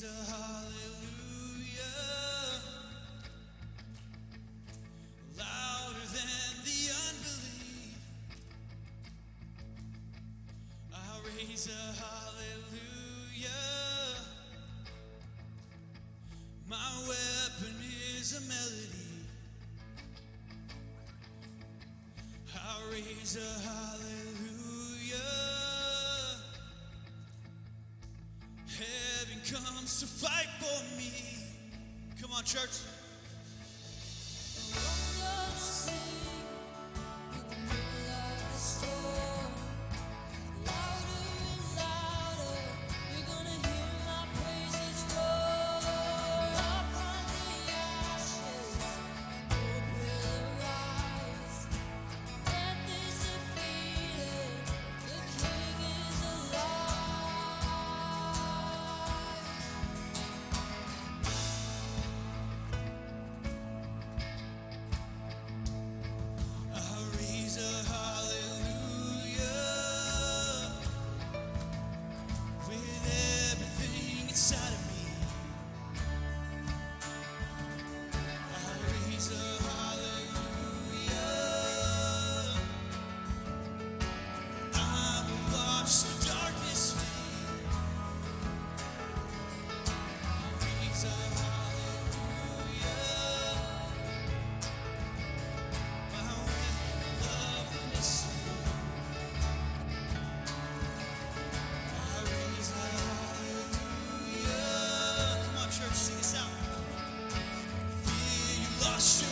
Jesus. To fight for me. Come on, church. Lost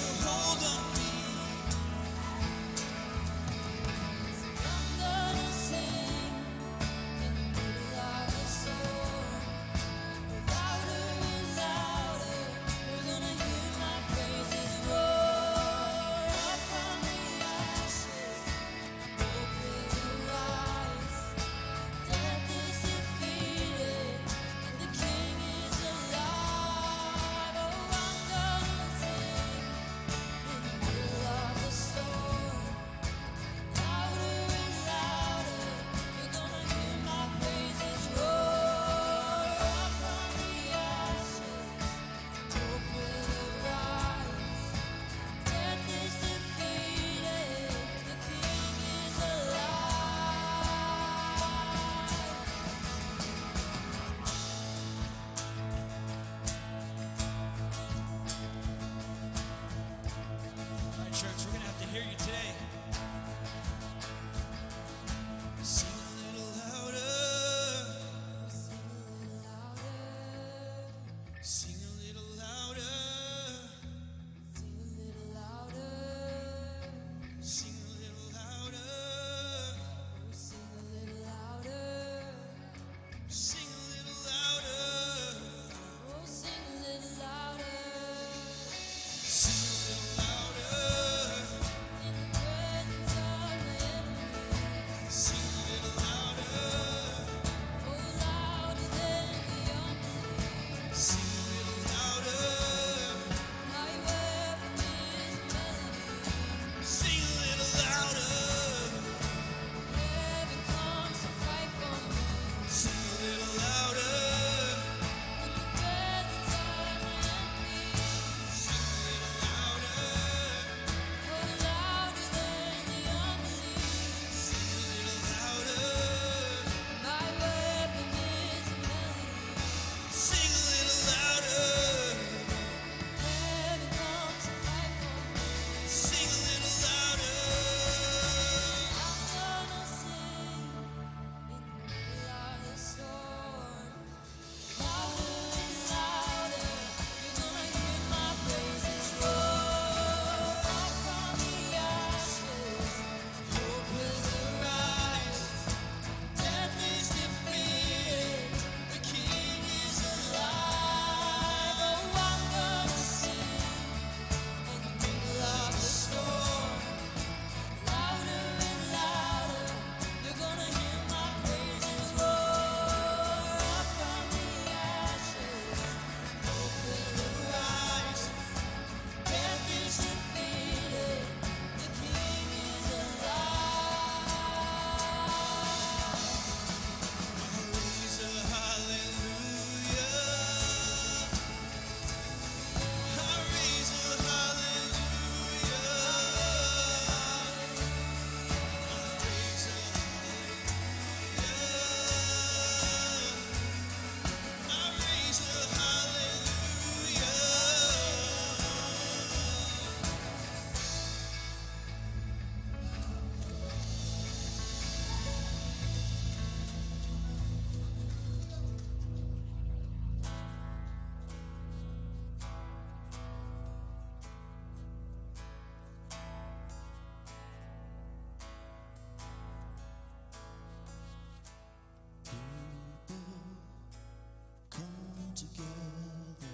together,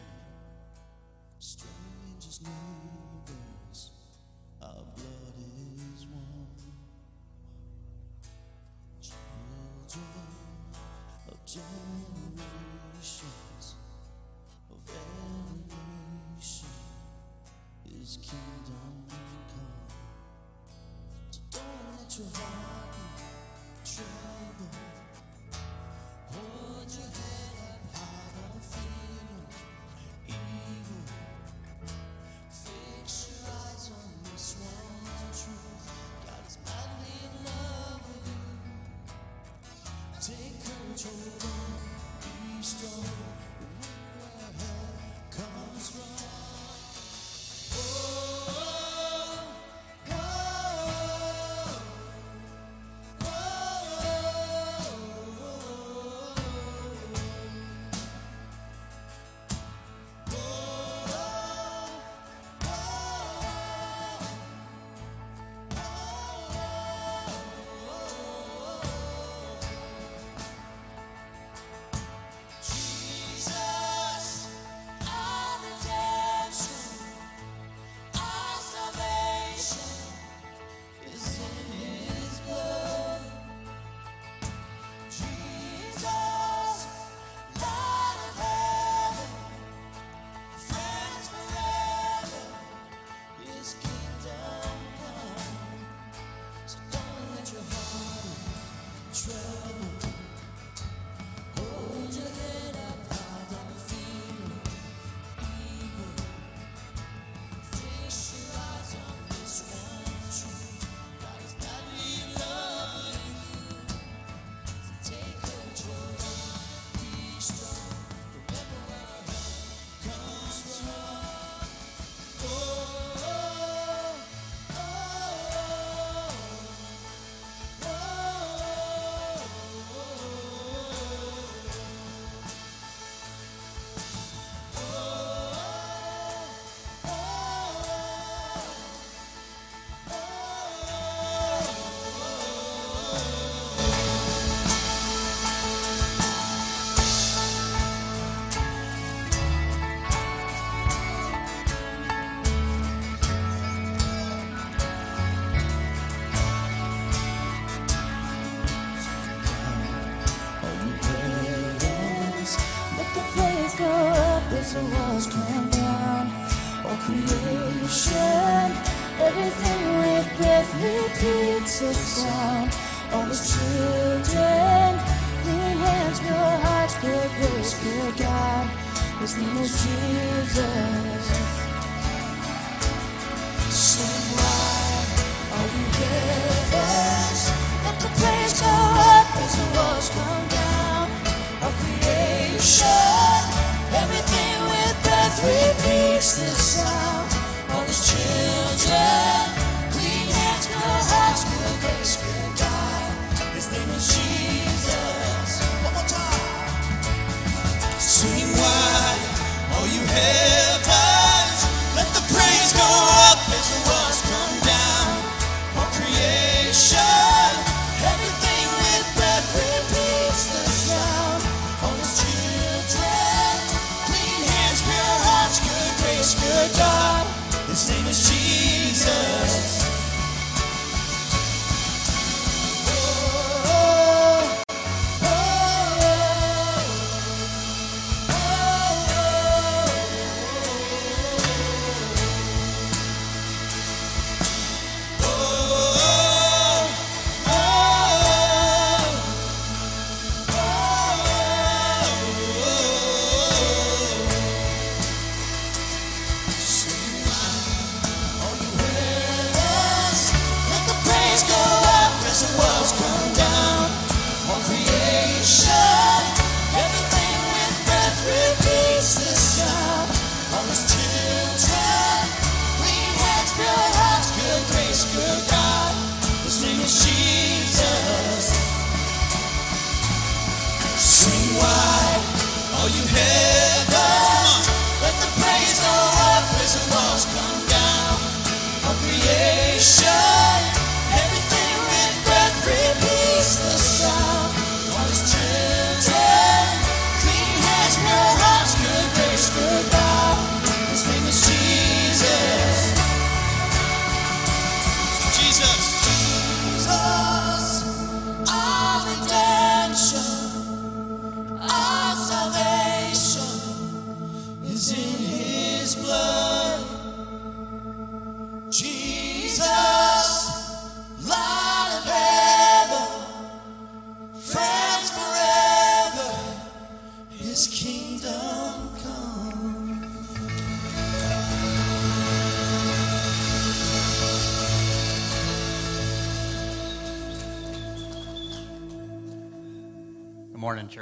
strangers, neighbors, our blood is one. Children of generations of every nation, His kingdom come. So don't let your heart trouble.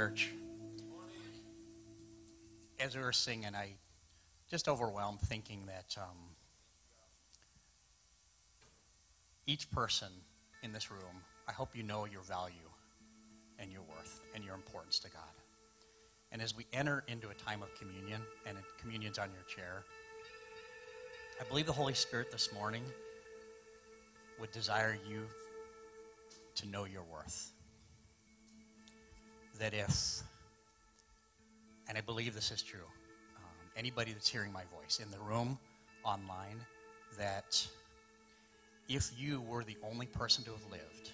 Church. As we were singing, I just overwhelmed thinking that um, each person in this room, I hope you know your value and your worth and your importance to God. And as we enter into a time of communion, and communion's on your chair, I believe the Holy Spirit this morning would desire you to know your worth. That if, and I believe this is true, um, anybody that's hearing my voice in the room, online, that if you were the only person to have lived,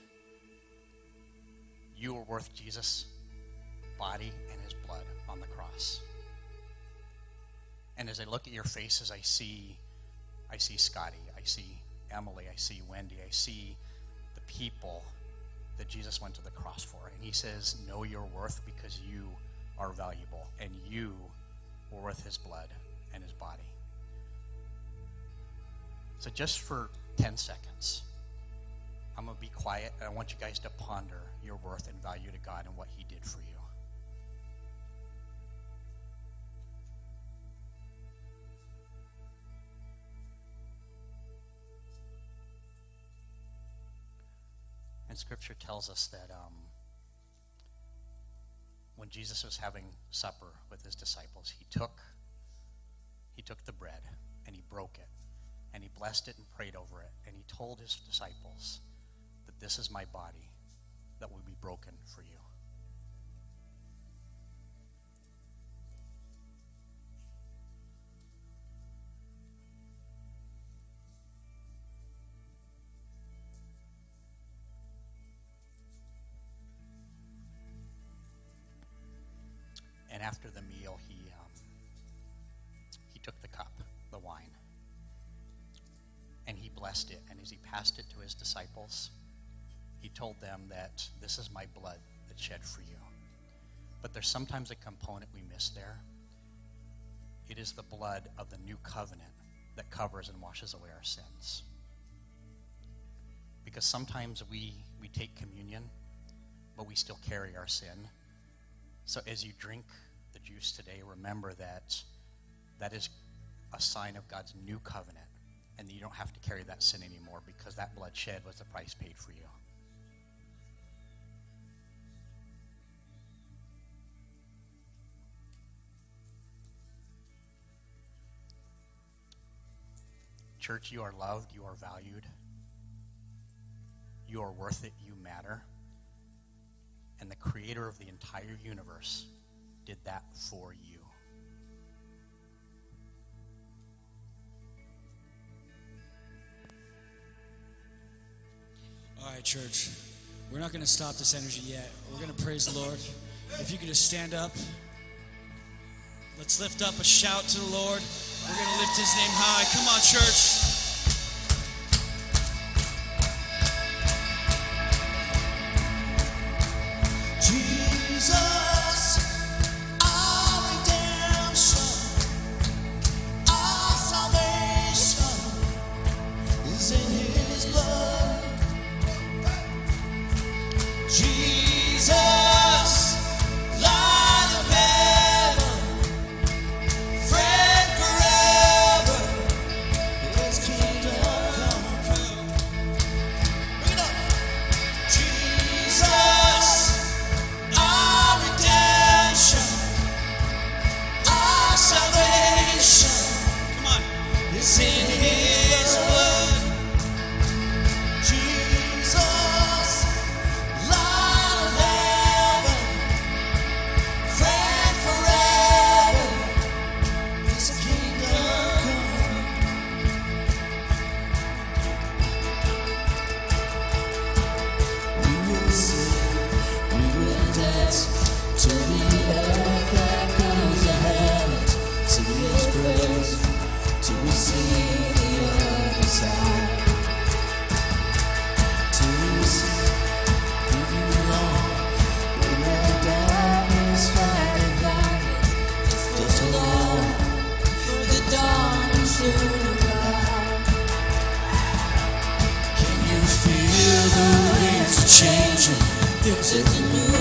you were worth Jesus' body and his blood on the cross. And as I look at your faces, I see, I see Scotty, I see Emily, I see Wendy, I see the people that Jesus went to the cross for. And he says, Know your worth because you are valuable and you were worth his blood and his body. So, just for 10 seconds, I'm going to be quiet and I want you guys to ponder your worth and value to God and what he did for you. And Scripture tells us that um, when Jesus was having supper with his disciples, he took he took the bread and he broke it and he blessed it and prayed over it and he told his disciples that this is my body that will be broken for you. And it. And as he passed it to his disciples, he told them that this is my blood that's shed for you. But there's sometimes a component we miss there. It is the blood of the new covenant that covers and washes away our sins. Because sometimes we, we take communion, but we still carry our sin. So as you drink the juice today, remember that that is a sign of God's new covenant, and you don't have to carry that sin anymore because that bloodshed was the price paid for you. Church, you are loved, you are valued, you are worth it, you matter. And the creator of the entire universe did that for you. All right, church. We're not going to stop this energy yet. We're going to praise the Lord. If you could just stand up. Let's lift up a shout to the Lord. We're going to lift his name high. Come on, church. Since you.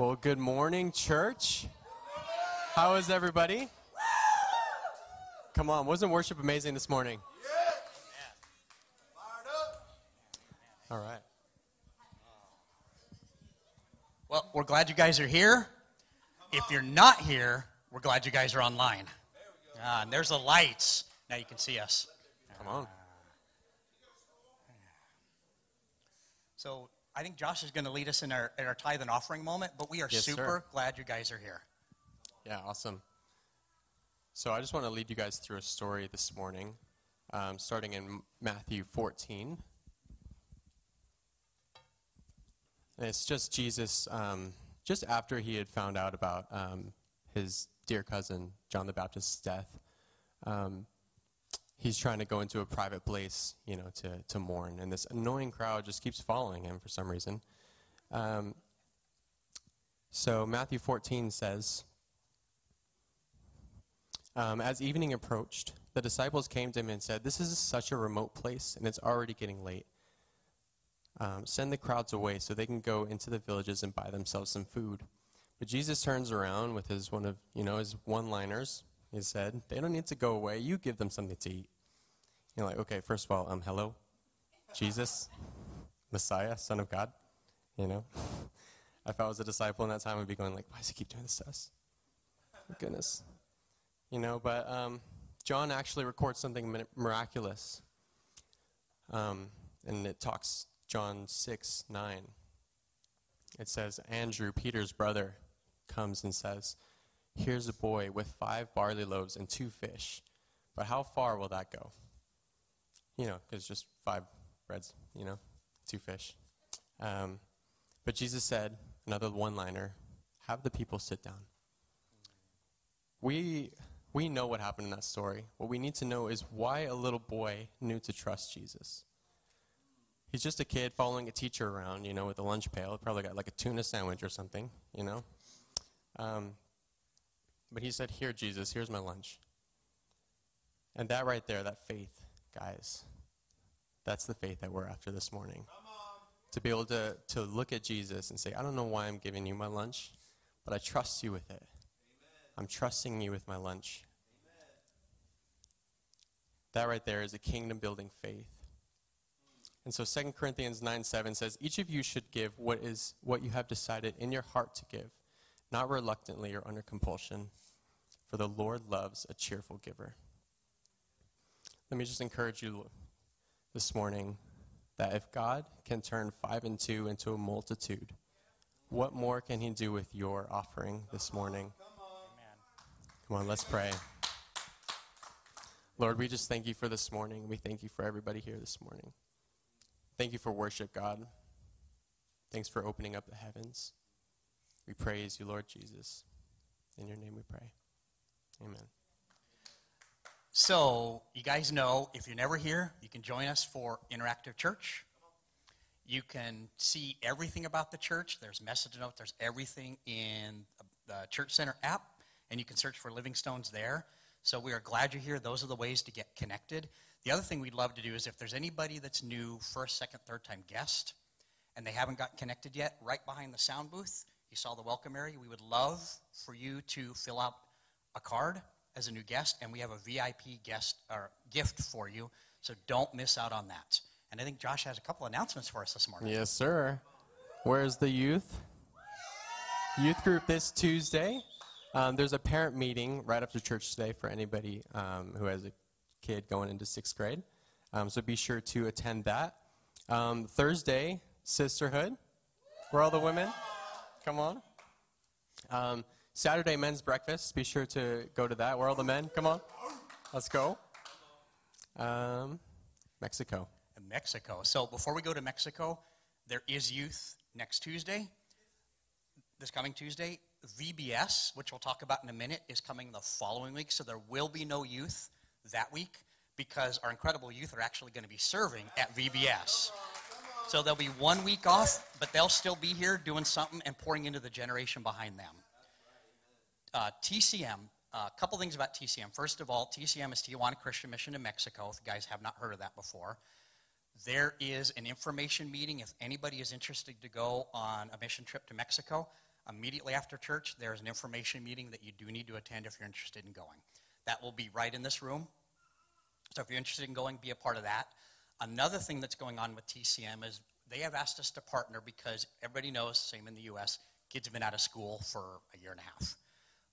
Well, good morning, church. How is everybody? Come on, wasn't worship amazing this morning? All right. Well, we're glad you guys are here. If you're not here, we're glad you guys are online. Ah, and there's the lights. Now you can see us. Come on. Ah. So I think Josh is going to lead us in our, in our tithe and offering moment, but we are yes, super sir. glad you guys are here. Yeah, awesome. So I just want to lead you guys through a story this morning, um, starting in Matthew 14. And it's just Jesus, um, just after he had found out about um, his dear cousin, John the Baptist's death. Um, he's trying to go into a private place, you know, to, to mourn, and this annoying crowd just keeps following him for some reason. Um, so Matthew 14 says, um, As evening approached, the disciples came to him and said, This is such a remote place, and it's already getting late. Um, send the crowds away so they can go into the villages and buy themselves some food. But Jesus turns around with his one of you know his one-liners. He said, "They don't need to go away. You give them something to eat." You're like, okay, first of all, um, hello, Jesus, Messiah, Son of God. You know, if I was a disciple in that time, I'd be going like, "Why does he keep doing this to us?" Goodness, you know. But um, John actually records something mi- miraculous, um, and it talks John six nine. It says Andrew, Peter's brother, comes and says, Here's a boy with five barley loaves and two fish. But how far will that go? You know, because just five breads, you know, two fish. Um, but Jesus said, another one liner, have the people sit down. We, we know what happened in that story. What we need to know is why a little boy knew to trust Jesus. He's just a kid following a teacher around, you know, with a lunch pail. Probably got like a tuna sandwich or something, you know. Um, but he said, Here, Jesus, here's my lunch. And that right there, that faith, guys, that's the faith that we're after this morning. To be able to, to look at Jesus and say, I don't know why I'm giving you my lunch, but I trust you with it. I'm trusting you with my lunch. That right there is a kingdom building faith. And so 2 Corinthians 9 7 says, Each of you should give what is what you have decided in your heart to give, not reluctantly or under compulsion, for the Lord loves a cheerful giver. Let me just encourage you this morning that if God can turn five and two into a multitude, what more can He do with your offering this morning? Come on, let's pray. Lord, we just thank you for this morning. We thank you for everybody here this morning. Thank you for worship, God. Thanks for opening up the heavens. We praise you, Lord Jesus. In your name we pray. Amen. So, you guys know, if you're never here, you can join us for Interactive Church. You can see everything about the church. There's message notes, there's everything in the Church Center app, and you can search for Living Stones there. So, we are glad you're here. Those are the ways to get connected. The other thing we'd love to do is if there's anybody that's new, first, second, third time guest, and they haven't got connected yet, right behind the sound booth, you saw the welcome area. We would love for you to fill out a card as a new guest, and we have a VIP guest or gift for you. So don't miss out on that. And I think Josh has a couple announcements for us this morning. Yes, sir. Where's the youth? Youth group this Tuesday. Um, there's a parent meeting right after church today for anybody um, who has a kid going into sixth grade. Um, so be sure to attend that. Um, Thursday, sisterhood. Where all the women? Come on. Um, Saturday, men's breakfast. Be sure to go to that. Where are all the men? Come on. Let's go. Um, Mexico. Mexico. So before we go to Mexico, there is youth next Tuesday, this coming Tuesday. VBS, which we'll talk about in a minute, is coming the following week. So there will be no youth that week because our incredible youth are actually going to be serving at VBS. So they'll be one week off, but they'll still be here doing something and pouring into the generation behind them. Uh, TCM, a couple things about TCM. First of all, TCM is Tijuana Christian Mission in Mexico. If you guys have not heard of that before, there is an information meeting. If anybody is interested to go on a mission trip to Mexico, immediately after church, there's an information meeting that you do need to attend if you're interested in going. That will be right in this room. So if you're interested in going, be a part of that. Another thing that's going on with TCM is they have asked us to partner because everybody knows, same in the U.S., kids have been out of school for a year and a half.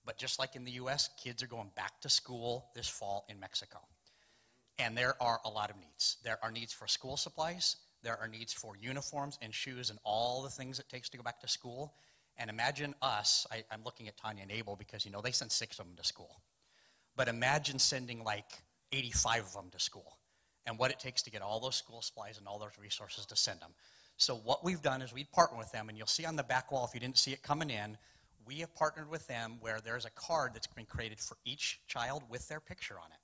But just like in the U.S., kids are going back to school this fall in Mexico. And there are a lot of needs. There are needs for school supplies, there are needs for uniforms and shoes and all the things it takes to go back to school. And imagine us, I, I'm looking at Tanya and Abel because, you know, they send six of them to school. But imagine sending like 85 of them to school and what it takes to get all those school supplies and all those resources to send them. So, what we've done is we partner with them, and you'll see on the back wall, if you didn't see it coming in, we have partnered with them where there's a card that's been created for each child with their picture on it.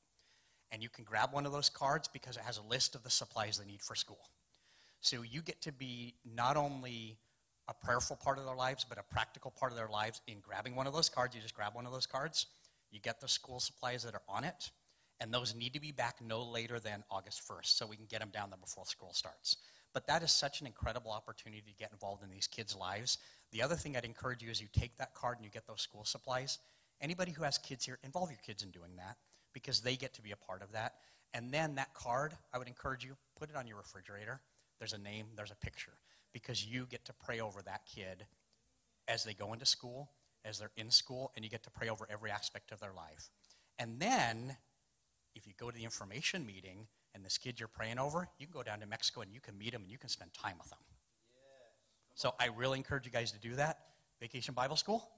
And you can grab one of those cards because it has a list of the supplies they need for school. So you get to be not only a prayerful part of their lives, but a practical part of their lives in grabbing one of those cards. You just grab one of those cards, you get the school supplies that are on it, and those need to be back no later than August 1st so we can get them down there before school starts. But that is such an incredible opportunity to get involved in these kids' lives. The other thing I'd encourage you is you take that card and you get those school supplies. Anybody who has kids here, involve your kids in doing that because they get to be a part of that. And then that card, I would encourage you, put it on your refrigerator. There's a name, there's a picture because you get to pray over that kid as they go into school, as they're in school, and you get to pray over every aspect of their life. And then, if you go to the information meeting and this kid you're praying over, you can go down to Mexico and you can meet him and you can spend time with them. So I really encourage you guys to do that. Vacation Bible School.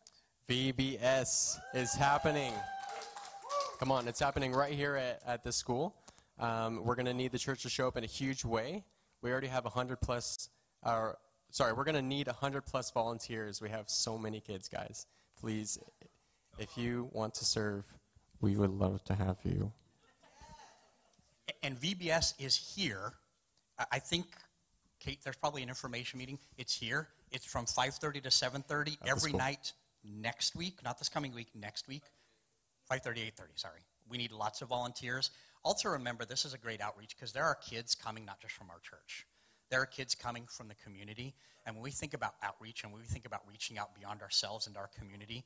VBS is happening. Come on, it's happening right here at, at the school. Um, we're going to need the church to show up in a huge way. We already have 100 plus, uh, sorry, we're going to need 100 plus volunteers. We have so many kids, guys. Please, if you want to serve, we would love to have you. And VBS is here. I- think, Kate, there's probably an information meeting. It's here. It's from 5:30 to 7:30 the every school. night next week, not this coming week, next week. 5:30, 8:30, sorry. We need lots of volunteers. Also remember, this is a great outreach because there are kids coming not just from our church. There are kids coming from the community. And when we think about outreach and when we think about reaching out beyond ourselves and our community,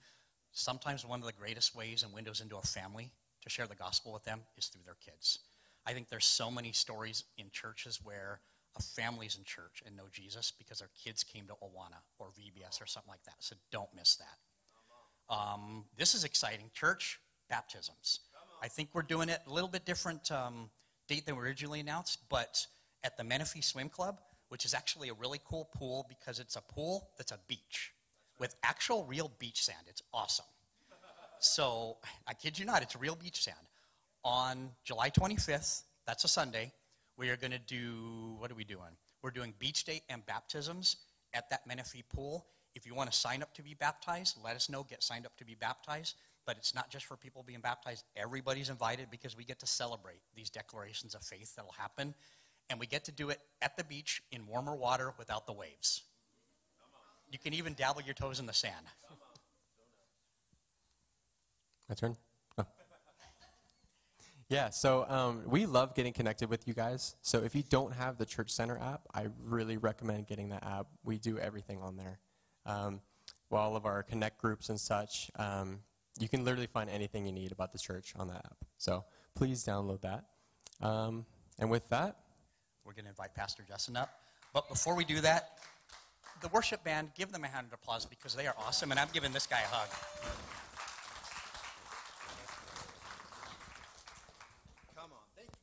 sometimes one of the greatest ways and windows into a family to share the gospel with them is through their kids. I think there's so many stories in churches where a family's in church and know Jesus because their kids came to Awana or VBS or something like that. So don't miss that. Um, this is exciting. Church baptisms. I think we're doing it a little bit different um, date than we originally announced, but at the Menifee Swim Club, which is actually a really cool pool because it's a pool that's a beach with actual real beach sand. It's awesome. So I kid you not, it's real beach sand. On July 25th, that's a Sunday, we are going to do, what are we doing? We're doing beach day and baptisms at that Menifee pool. If you want to sign up to be baptized, let us know. Get signed up to be baptized. But it's not just for people being baptized. Everybody's invited because we get to celebrate these declarations of faith that'll happen. And we get to do it at the beach in warmer water without the waves. You can even dabble your toes in the sand. My turn? Yeah, so um, we love getting connected with you guys. So if you don't have the Church Center app, I really recommend getting that app. We do everything on there. Um, well, all of our connect groups and such, um, you can literally find anything you need about the church on that app. So please download that. Um, and with that, We're going to invite Pastor Justin up. But before we do that, the worship band, give them a hand of applause because they are awesome, and I'm giving this guy a hug. Come on. Thank you.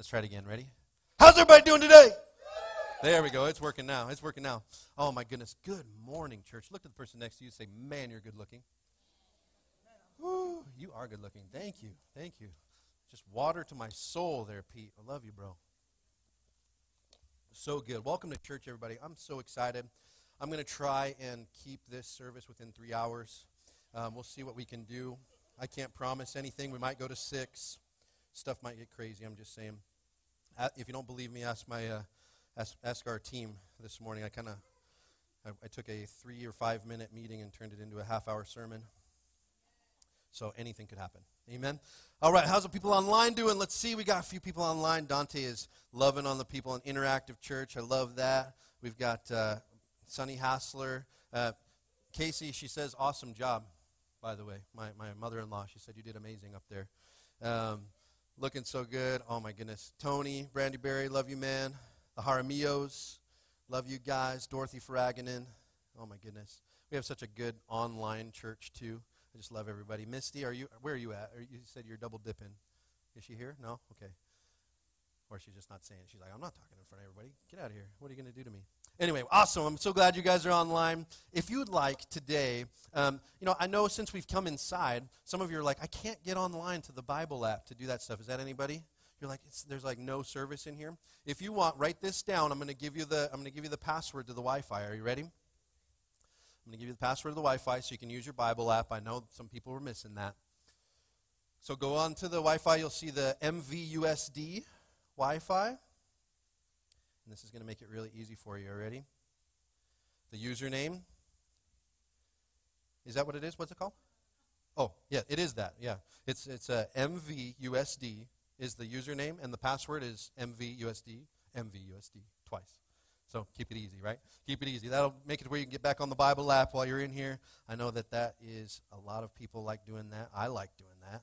Let's, try it again. Ready? How's everybody doing today? There we go. It's working now. It's working now. Oh my goodness. Good morning, church. Look at the person next to you and say, Man, you're good looking. Woo, you are good looking. Thank you. Thank you. Just water to my soul there, Pete. I love you, bro. So good. Welcome to church, everybody. I'm so excited. I'm going to try and keep this service within three hours. Um, we'll see what we can do. I can't promise anything. We might go to six. Stuff might get crazy. I'm just saying. If you don't believe me, ask my uh, ask, ask our team this morning. I kind of I, I took a three or five minute meeting and turned it into a half hour sermon. So anything could happen. Amen. All right, how's the people online doing? Let's see. We got a few people online. Dante is loving on the people in Interactive Church. I love that. We've got uh, Sunny Hassler. Uh, Casey, she says, awesome job, by the way. My, my mother in law, she said, you did amazing up there. Um, looking so good. Oh, my goodness. Tony, Brandy Berry, love you, man. The Jaramillos, love you guys. Dorothy Faraganen. Oh, my goodness. We have such a good online church, too. I just love everybody. Misty, are you where are you at? Are you said you're double dipping. Is she here? No? Okay. Or she's just not saying it. She's like, I'm not talking in front of everybody. Get out of here. What are you going to do to me? Anyway, awesome. I'm so glad you guys are online. If you would like today, um, you know, I know since we've come inside, some of you are like, I can't get online to the Bible app to do that stuff. Is that anybody? You're like, there's like no service in here. If you want, write this down. I'm going to give you the I'm going to give you the password to the Wi-Fi. Are you ready? I'm going to give you the password to the Wi-Fi so you can use your Bible app. I know some people were missing that. So go on to the Wi-Fi. You'll see the MVUSD Wi-Fi. And this is going to make it really easy for you. Ready? The username. Is that what it is? What's it called? Oh, yeah, it is that. Yeah. It's it's uh, MVUSD is the username and the password is MVUSD, MVUSD twice. So keep it easy, right? Keep it easy. That'll make it where you can get back on the Bible app while you're in here. I know that that is a lot of people like doing that. I like doing that.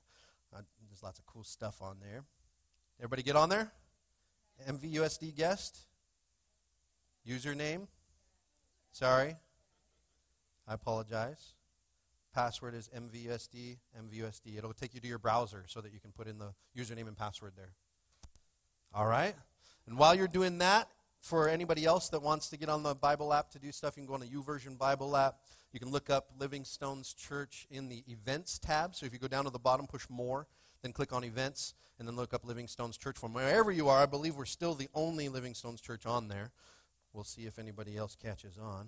Uh, there's lots of cool stuff on there. Everybody get on there? MVUSD guest? Username? Sorry. I apologize. Password is MVUSD, MVUSD. It'll take you to your browser so that you can put in the username and password there. All right? And while you're doing that, for anybody else that wants to get on the Bible app to do stuff, you can go on the YouVersion Bible app. You can look up Living Stones Church in the Events tab. So if you go down to the bottom, push More, then click on Events, and then look up Living Stones Church. From wherever you are, I believe we're still the only Living Stones Church on there. We'll see if anybody else catches on.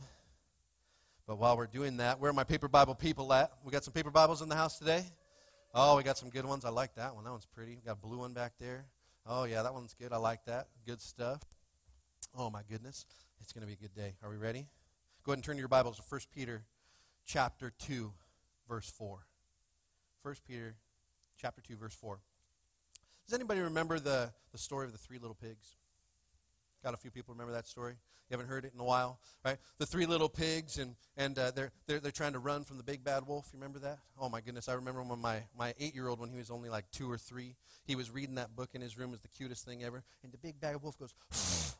But while we're doing that, where are my paper Bible people at? We got some paper Bibles in the house today? Oh, we got some good ones. I like that one. That one's pretty. We got a blue one back there. Oh, yeah, that one's good. I like that. Good stuff. Oh, my goodness. It's going to be a good day. Are we ready? Go ahead and turn your Bibles to 1 Peter chapter 2, verse 4. 1 Peter chapter 2, verse 4. Does anybody remember the, the story of the three little pigs? Got a few people remember that story. You haven't heard it in a while, right? The three little pigs, and, and uh, they're, they're, they're trying to run from the big bad wolf. You remember that? Oh, my goodness. I remember when my, my eight year old, when he was only like two or three, he was reading that book in his room. It was the cutest thing ever. And the big bad wolf goes,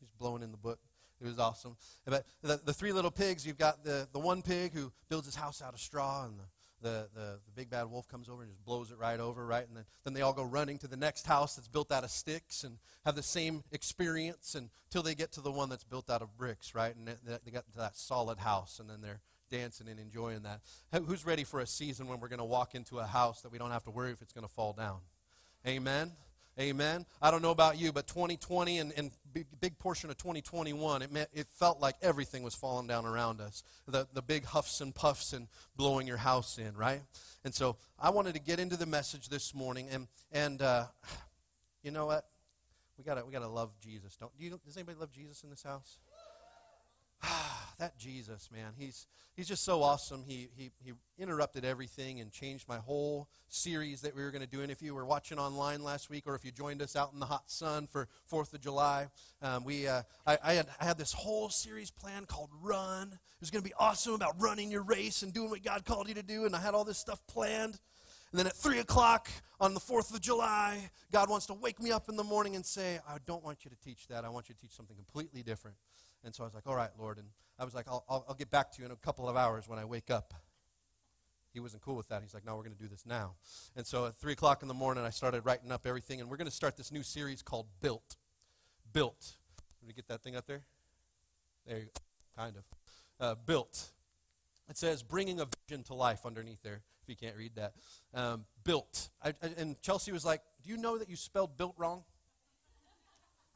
he's blowing in the book. It was awesome. But the, the three little pigs, you've got the, the one pig who builds his house out of straw, and the, the, the, the big bad wolf comes over and just blows it right over, right? And then, then they all go running to the next house that's built out of sticks and have the same experience until they get to the one that's built out of bricks, right? And they, they got to that solid house, and then they're dancing and enjoying that. Who's ready for a season when we're going to walk into a house that we don't have to worry if it's going to fall down? Amen. Amen. I don't know about you, but 2020 and, and big, big portion of 2021, it, meant, it felt like everything was falling down around us. The, the big huffs and puffs and blowing your house in, right? And so I wanted to get into the message this morning, and, and uh, you know what? We gotta, we gotta love Jesus. Don't, do you, does anybody love Jesus in this house? that Jesus, man, he's he's just so awesome. He he he interrupted everything and changed my whole series that we were going to do. And if you were watching online last week, or if you joined us out in the hot sun for Fourth of July, um, we uh, I, I, had I had this whole series plan called Run. It was going to be awesome about running your race and doing what God called you to do. And I had all this stuff planned. And then at 3 o'clock on the 4th of July, God wants to wake me up in the morning and say, I don't want you to teach that. I want you to teach something completely different. And so I was like, all right, Lord. And I was like, I'll, I'll, I'll get back to you in a couple of hours when I wake up. He wasn't cool with that. He's like, no, we're going to do this now. And so at 3 o'clock in the morning, I started writing up everything. And we're going to start this new series called Built. Built. Did we get that thing up there? There you go. Kind of. Uh, built. It says bringing a vision to life underneath there, if you can't read that. Um, built. I, I, and Chelsea was like, do you know that you spelled built wrong?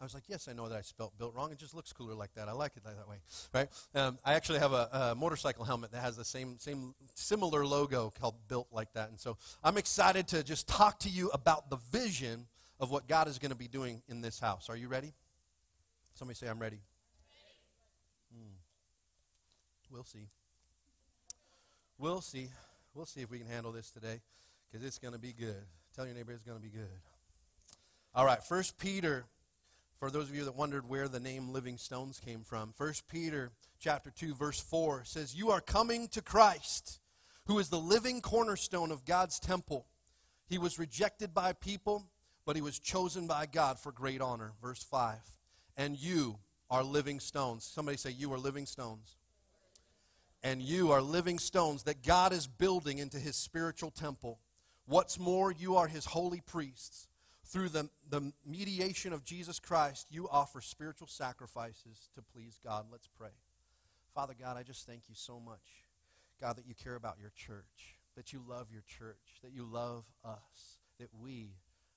I was like, yes, I know that I spelled built wrong. It just looks cooler like that. I like it that way, right? Um, I actually have a, a, motorcycle helmet that has the same, same similar logo called built like that. And so I'm excited to just talk to you about the vision of what God is going to be doing in this house. Are you ready? Somebody say, I'm ready. Hmm. We'll see. We'll see. We'll see if we can handle this today because it's going to be good. Tell your neighbor it's going to be good. All right, First Peter for those of you that wondered where the name living stones came from 1 peter chapter 2 verse 4 says you are coming to christ who is the living cornerstone of god's temple. He was rejected by people but he was chosen by god for great honor. Verse 5 and you are living stones. Somebody say you are living stones. And you are living stones that god is building into his spiritual temple. What's more you are his holy priests through the, the mediation of Jesus Christ, you offer spiritual sacrifices to please God. Let's pray. Father God, I just thank you so much, God, that you care about your church, that you love your church, that you love us, that we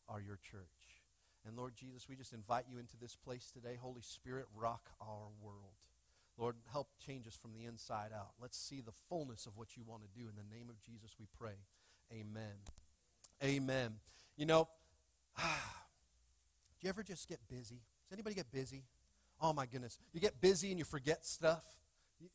are your church. And Lord Jesus, we just invite you into this place today. Holy Spirit, rock our world. Lord, help change us from the inside out. Let's see the fullness of what you want to do. In the name of Jesus, we pray. Amen. Amen. You know, do you ever just get busy? Does anybody get busy? Oh my goodness. You get busy and you forget stuff.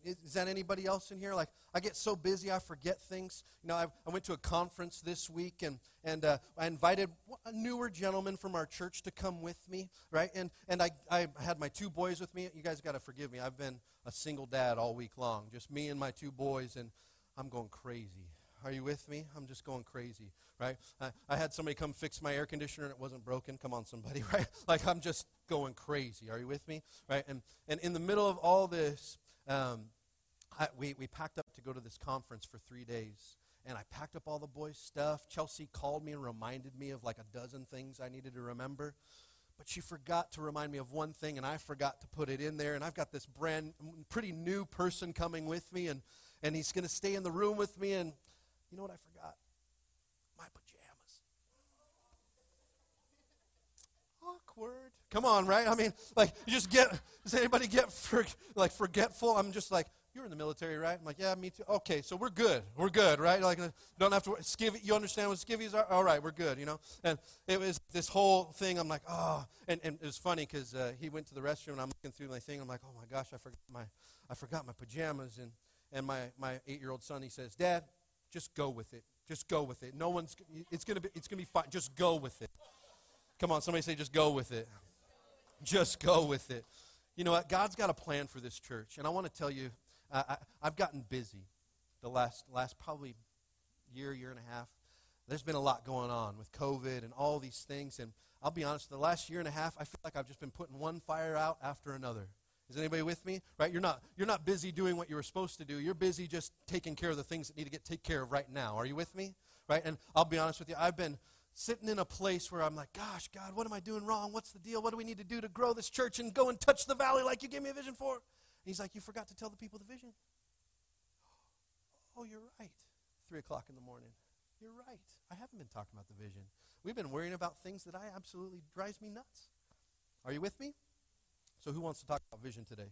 Is that anybody else in here? Like, I get so busy, I forget things. You know, I, I went to a conference this week, and, and uh, I invited a newer gentleman from our church to come with me, right? And, and I, I had my two boys with me. You guys got to forgive me. I've been a single dad all week long, just me and my two boys, and I'm going crazy. Are you with me? I'm just going crazy, right? I, I had somebody come fix my air conditioner and it wasn't broken. Come on, somebody, right? Like I'm just going crazy. Are you with me? Right? And and in the middle of all this, um, I, we we packed up to go to this conference for three days, and I packed up all the boys' stuff. Chelsea called me and reminded me of like a dozen things I needed to remember. But she forgot to remind me of one thing, and I forgot to put it in there. And I've got this brand, pretty new person coming with me, and, and he's going to stay in the room with me. And you know what I forgot? My pajamas. Awkward. Come on, right? I mean, like, you just get, does anybody get, for, like, forgetful? I'm just like, you're in the military, right? I'm like, yeah, me too. Okay, so we're good. We're good, right? Like, don't have to, skivvy, you understand what skivvies are? All right, we're good, you know? And it was this whole thing, I'm like, oh, and, and it was funny because uh, he went to the restroom and I'm looking through my thing. I'm like, oh my gosh, I forgot my, I forgot my pajamas. And, and my, my eight-year-old son, he says, Dad, just go with it. Just go with it. No one's, it's going to be, it's going to be fine. Just go with it. Come on, somebody say, just go with it. Just go with it. You know what? God's got a plan for this church. And I want to tell you, I, I, I've gotten busy the last, last probably year, year and a half. There's been a lot going on with COVID and all these things. And I'll be honest, the last year and a half, I feel like I've just been putting one fire out after another. Is anybody with me? Right? You're not, you're not busy doing what you were supposed to do. You're busy just taking care of the things that need to get taken care of right now. Are you with me? Right? And I'll be honest with you, I've been sitting in a place where I'm like, gosh, God, what am I doing wrong? What's the deal? What do we need to do to grow this church and go and touch the valley like you gave me a vision for? And he's like, you forgot to tell the people the vision. Oh, you're right. Three o'clock in the morning. You're right. I haven't been talking about the vision. We've been worrying about things that I absolutely drives me nuts. Are you with me? So who wants to talk about vision today?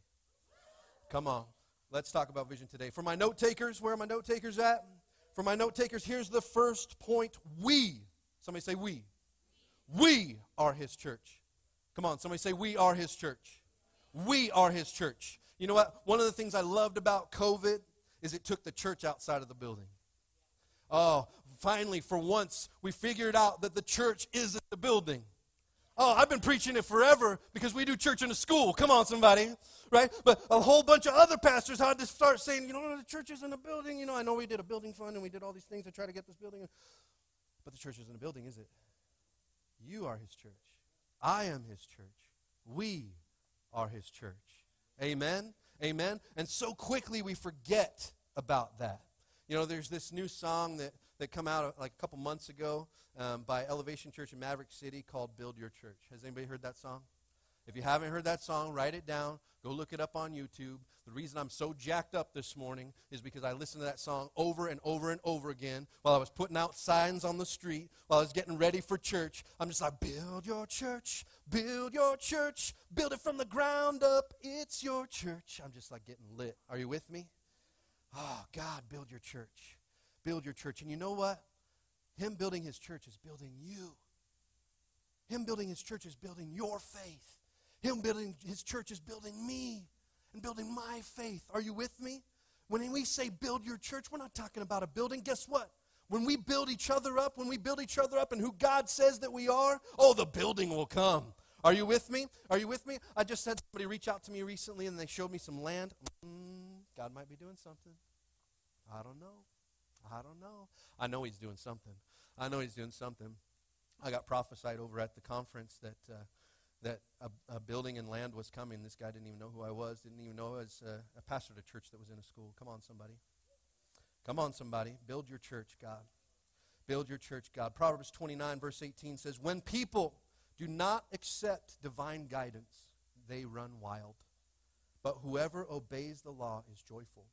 Come on. Let's talk about vision today. For my note takers, where are my note takers at? For my note takers, here's the first point. We. Somebody say we. We are his church. Come on, somebody say we are his church. We are his church. You know what? One of the things I loved about COVID is it took the church outside of the building. Oh, finally, for once, we figured out that the church isn't the building. Oh, I've been preaching it forever because we do church in a school. Come on, somebody. Right? But a whole bunch of other pastors had to start saying, you know, the church is in a building. You know, I know we did a building fund and we did all these things to try to get this building. But the church isn't a building, is it? You are his church. I am his church. We are his church. Amen? Amen? And so quickly we forget about that. You know, there's this new song that, that come out like a couple months ago um, by Elevation Church in Maverick City called Build Your Church. Has anybody heard that song? If you haven't heard that song, write it down. Go look it up on YouTube. The reason I'm so jacked up this morning is because I listened to that song over and over and over again while I was putting out signs on the street, while I was getting ready for church. I'm just like, build your church, build your church, build it from the ground up. It's your church. I'm just like getting lit. Are you with me? Oh, God, build your church. Build your church. And you know what? Him building his church is building you. Him building his church is building your faith. Him building his church is building me and building my faith. Are you with me? When we say build your church, we're not talking about a building. Guess what? When we build each other up, when we build each other up and who God says that we are, oh, the building will come. Are you with me? Are you with me? I just had somebody reach out to me recently and they showed me some land. Mm, God might be doing something. I don't know. I don't know. I know He's doing something. I know He's doing something. I got prophesied over at the conference that uh, that a, a, building and land was coming. This guy didn't even know who I was. Didn't even know I was uh, a pastor at a church that was in a school. Come on, somebody. Come on, somebody. Build your church, God. Build your church, God. Proverbs 29, verse 18 says, When people do not accept divine guidance, they run wild. But whoever obeys the law is joyful.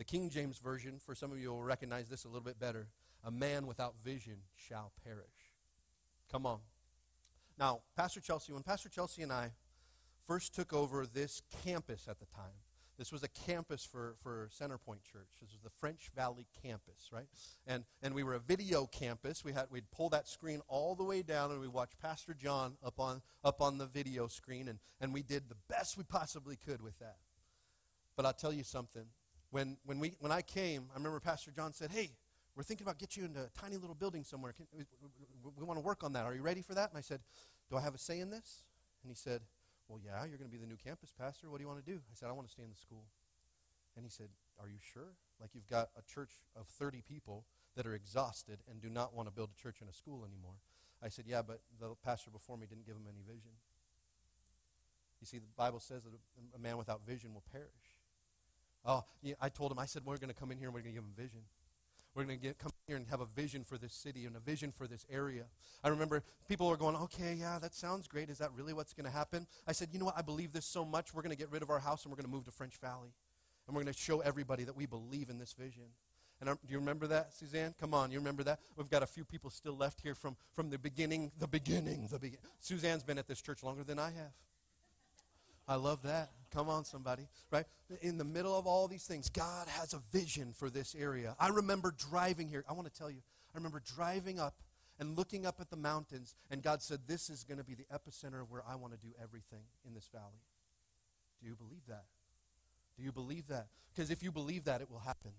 The King James Version, for some of you will recognize this a little bit better. A man without vision shall perish. Come on. Now, Pastor Chelsea, when Pastor Chelsea and I first took over this campus at the time, this was a campus for, for Centerpoint Church. This was the French Valley campus, right? And, and we were a video campus. We had, we'd pull that screen all the way down and we watched Pastor John up on, up on the video screen, and, and we did the best we possibly could with that. But I'll tell you something. When, when, we, when I came, I remember Pastor John said, Hey, we're thinking about get you into a tiny little building somewhere. Can, we, we, we want to work on that. Are you ready for that? And I said, Do I have a say in this? And he said, Well, yeah, you're going to be the new campus pastor. What do you want to do? I said, I want to stay in the school. And he said, Are you sure? Like you've got a church of 30 people that are exhausted and do not want to build a church in a school anymore. I said, Yeah, but the pastor before me didn't give him any vision. You see, the Bible says that a- a man without vision will perish. Oh, yeah, I told him, I said, we're going to come in here and we're going to give him vision. We're going to come here and have a vision for this city and a vision for this area. I remember people were going, okay, yeah, that sounds great. Is that really what's going to happen? I said, you know what? I believe this so much. We're going to get rid of our house and we're going to move to French Valley. And we're going to show everybody that we believe in this vision. And do you remember that, Suzanne? Come on, you remember that? We've got a few people still left here from, from the beginning, the beginning, the beginning. Suzanne's been at this church longer than I have. I love that. Come on, somebody. Right? In the middle of all these things, God has a vision for this area. I remember driving here. I want to tell you, I remember driving up and looking up at the mountains, and God said, This is going to be the epicenter of where I want to do everything in this valley. Do you believe that? Do you believe that? Because if you believe that, it will happen.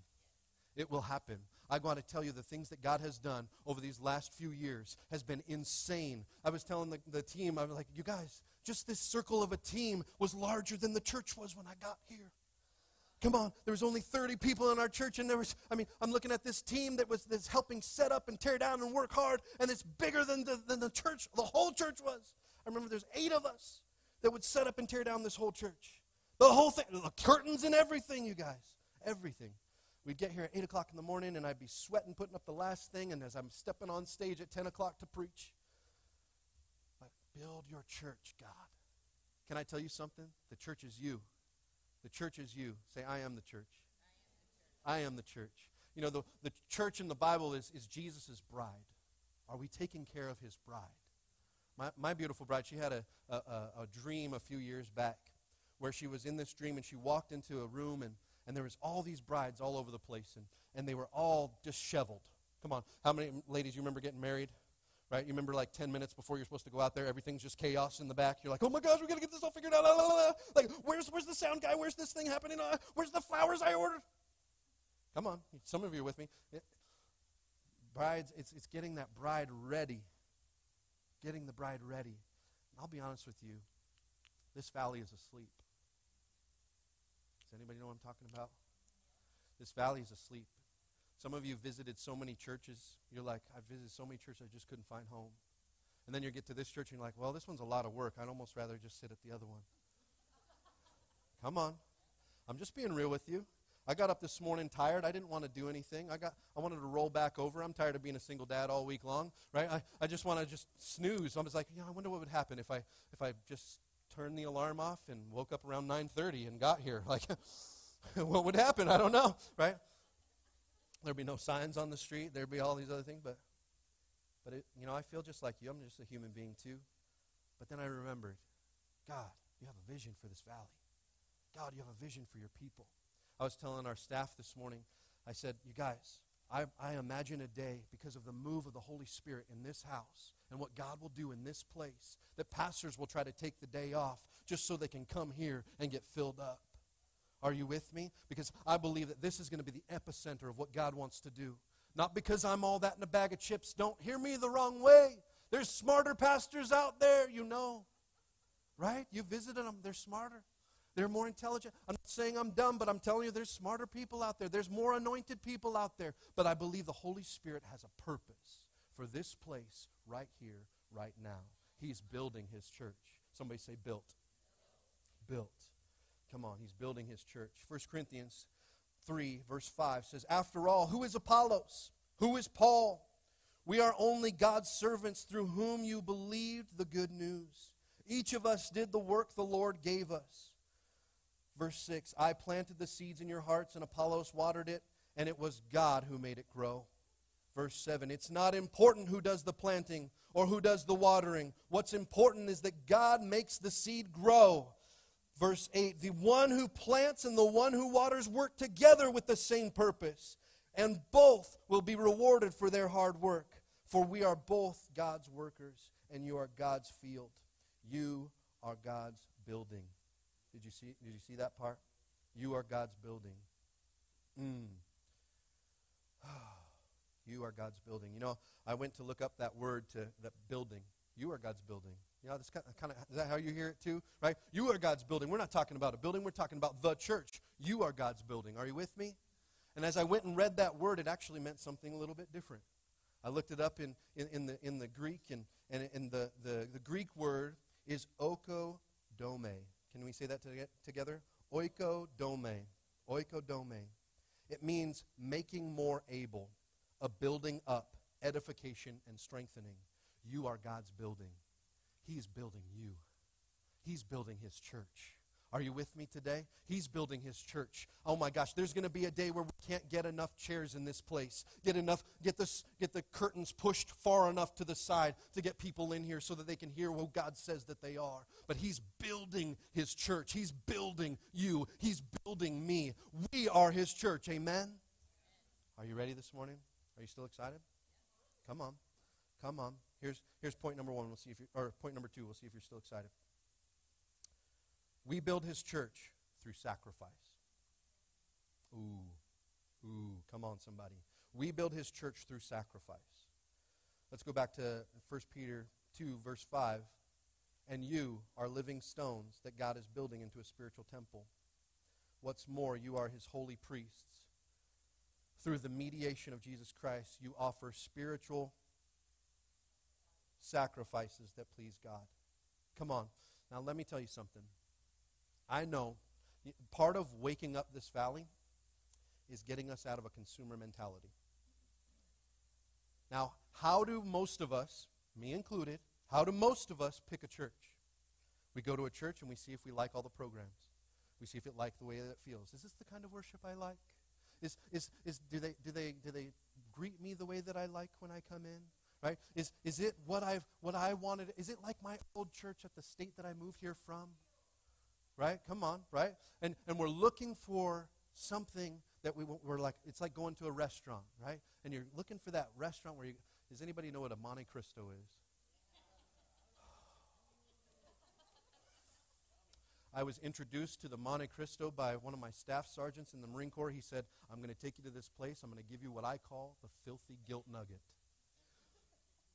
It will happen. I want to tell you the things that God has done over these last few years has been insane. I was telling the, the team, I was like, you guys, just this circle of a team was larger than the church was when I got here. Come on, there was only 30 people in our church, and there was, I mean, I'm looking at this team that was that's helping set up and tear down and work hard, and it's bigger than the, than the church, the whole church was. I remember there's eight of us that would set up and tear down this whole church. The whole thing, the curtains and everything, you guys. Everything. We'd get here at 8 o'clock in the morning, and I'd be sweating putting up the last thing, and as I'm stepping on stage at 10 o'clock to preach, but build your church, God. Can I tell you something? The church is you. The church is you. Say, I am the church. I am the church. You know, the, the church in the Bible is, is Jesus' bride. Are we taking care of his bride? My, my beautiful bride, she had a, a, a dream a few years back where she was in this dream and she walked into a room and, and there was all these brides all over the place and, and they were all disheveled. Come on. How many ladies you remember getting married? Right? You remember like 10 minutes before you're supposed to go out there, everything's just chaos in the back. You're like, oh my gosh, we got to get this all figured out. Like, where's, where's the sound guy? Where's this thing happening? Uh, where's the flowers I ordered? Come on. Some of you are with me. It, brides, it's, it's getting that bride ready. Getting the bride ready. I'll be honest with you. This valley is asleep. Anybody know what I'm talking about? This valley is asleep. Some of you visited so many churches. You're like, I visited so many churches, I just couldn't find home. And then you get to this church and you're like, well, this one's a lot of work. I'd almost rather just sit at the other one. Come on. I'm just being real with you. I got up this morning tired. I didn't want to do anything. I got I wanted to roll back over. I'm tired of being a single dad all week long, right? I, I just want to just snooze. I was like, know, I wonder what would happen if I if I just turned the alarm off and woke up around 9:30 and got here. Like what would happen? I don't know, right? There'd be no signs on the street. There'd be all these other things, but but it, you know, I feel just like you. I'm just a human being too. But then I remembered, God, you have a vision for this valley. God, you have a vision for your people. I was telling our staff this morning, I said, you guys, I, I imagine a day because of the move of the Holy Spirit in this house and what God will do in this place that pastors will try to take the day off just so they can come here and get filled up. Are you with me? Because I believe that this is going to be the epicenter of what God wants to do. Not because I'm all that in a bag of chips. Don't hear me the wrong way. There's smarter pastors out there, you know. Right? You visited them, they're smarter. They're more intelligent. I'm not saying I'm dumb, but I'm telling you there's smarter people out there. There's more anointed people out there. But I believe the Holy Spirit has a purpose for this place right here, right now. He's building his church. Somebody say built. Built. Come on, he's building his church. 1 Corinthians 3, verse 5 says, After all, who is Apollos? Who is Paul? We are only God's servants through whom you believed the good news. Each of us did the work the Lord gave us. Verse 6 I planted the seeds in your hearts, and Apollos watered it, and it was God who made it grow. Verse 7 It's not important who does the planting or who does the watering. What's important is that God makes the seed grow. Verse 8 The one who plants and the one who waters work together with the same purpose, and both will be rewarded for their hard work. For we are both God's workers, and you are God's field. You are God's building. Did you see, did you see that part? You are God's building. Mm. You are God's building. You know, I went to look up that word to that building. You are God's building. You know, this uh, kind of, kind of is that how you hear it too, right? You are God's building. We're not talking about a building. We're talking about the church. You are God's building. Are you with me? And as I went and read that word, it actually meant something a little bit different. I looked it up in, in, in the, in the Greek, and, and, and the, the, the Greek word is oikodome. Can we say that to, together? Oikodome. Oikodome. It means making more able, a building up, edification, and strengthening. You are God's building. He's building you. He's building his church. Are you with me today? He's building his church. Oh my gosh, there's going to be a day where we can't get enough chairs in this place. Get enough get this get the curtains pushed far enough to the side to get people in here so that they can hear what God says that they are. But he's building his church. He's building you. He's building me. We are his church. Amen. Are you ready this morning? Are you still excited? Come on. Come on. Here's here's point number 1. We'll see if you're, or point number 2. We'll see if you're still excited. We build his church through sacrifice. Ooh, ooh, come on, somebody. We build his church through sacrifice. Let's go back to 1 Peter 2, verse 5. And you are living stones that God is building into a spiritual temple. What's more, you are his holy priests. Through the mediation of Jesus Christ, you offer spiritual sacrifices that please God. Come on. Now, let me tell you something. I know part of waking up this valley is getting us out of a consumer mentality. Now, how do most of us, me included, how do most of us pick a church? We go to a church and we see if we like all the programs. We see if it like the way that it feels. Is this the kind of worship I like? Is, is, is, do, they, do, they, do they greet me the way that I like when I come in? Right? Is, is it what, I've, what I wanted? Is it like my old church at the state that I moved here from? right? Come on, right? And, and we're looking for something that we, we're like, it's like going to a restaurant, right? And you're looking for that restaurant where you, does anybody know what a Monte Cristo is? I was introduced to the Monte Cristo by one of my staff sergeants in the Marine Corps. He said, I'm going to take you to this place. I'm going to give you what I call the filthy guilt nugget.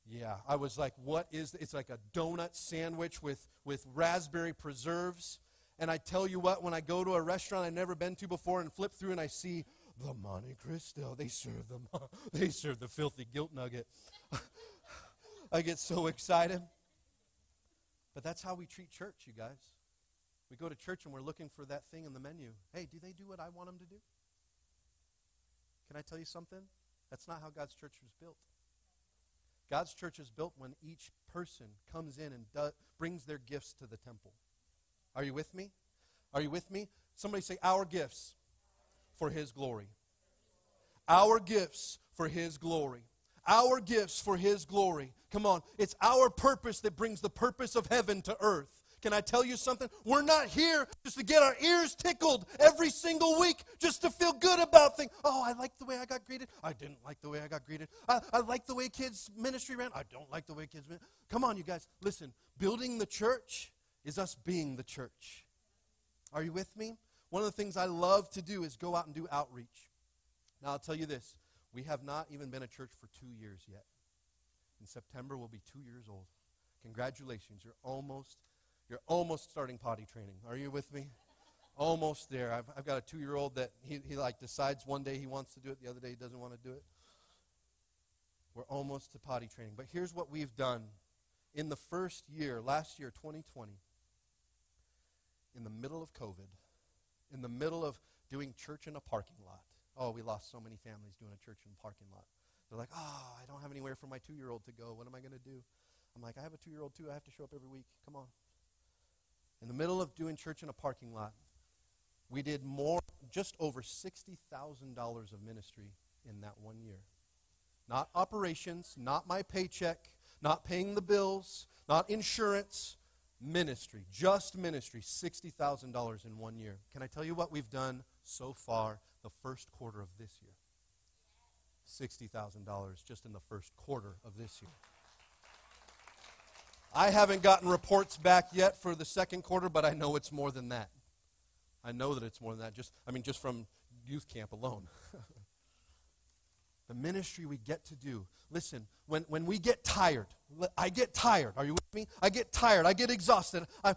Yeah, I was like, what is It's like a donut sandwich with, with raspberry preserves and I tell you what, when I go to a restaurant I've never been to before and flip through and I see the Monte Cristo, they serve the they serve the filthy guilt nugget. I get so excited. But that's how we treat church, you guys. We go to church and we're looking for that thing in the menu. Hey, do they do what I want them to do? Can I tell you something? That's not how God's church was built. God's church is built when each person comes in and do, brings their gifts to the temple. Are you with me? Are you with me? Somebody say, Our gifts for His glory. Our gifts for His glory. Our gifts for His glory. Come on. It's our purpose that brings the purpose of heaven to earth. Can I tell you something? We're not here just to get our ears tickled every single week, just to feel good about things. Oh, I like the way I got greeted. I didn't like the way I got greeted. I, I like the way kids' ministry ran. I don't like the way kids' ministry. Come on, you guys. Listen, building the church is us being the church. Are you with me? One of the things I love to do is go out and do outreach. Now, I'll tell you this we have not even been a church for two years yet. In September, we'll be two years old. Congratulations. You're almost, you're almost starting potty training. Are you with me? almost there. I've, I've got a two year old that he, he like decides one day he wants to do it, the other day he doesn't want to do it. We're almost to potty training. But here's what we've done in the first year, last year, 2020 in the middle of COVID, in the middle of doing church in a parking lot. Oh, we lost so many families doing a church in a parking lot. They're like, oh, I don't have anywhere for my two year old to go. What am I going to do? I'm like, I have a two year old too. I have to show up every week. Come on. In the middle of doing church in a parking lot, we did more, just over $60,000 of ministry in that one year. Not operations, not my paycheck, not paying the bills, not insurance, ministry, just ministry, $60,000 in one year. Can I tell you what we've done so far the first quarter of this year? $60,000 just in the first quarter of this year. I haven't gotten reports back yet for the second quarter, but I know it's more than that. I know that it's more than that. Just I mean just from youth camp alone. the ministry we get to do. Listen, when, when we get tired, I get tired. Are you with me? I get tired. I get exhausted. I,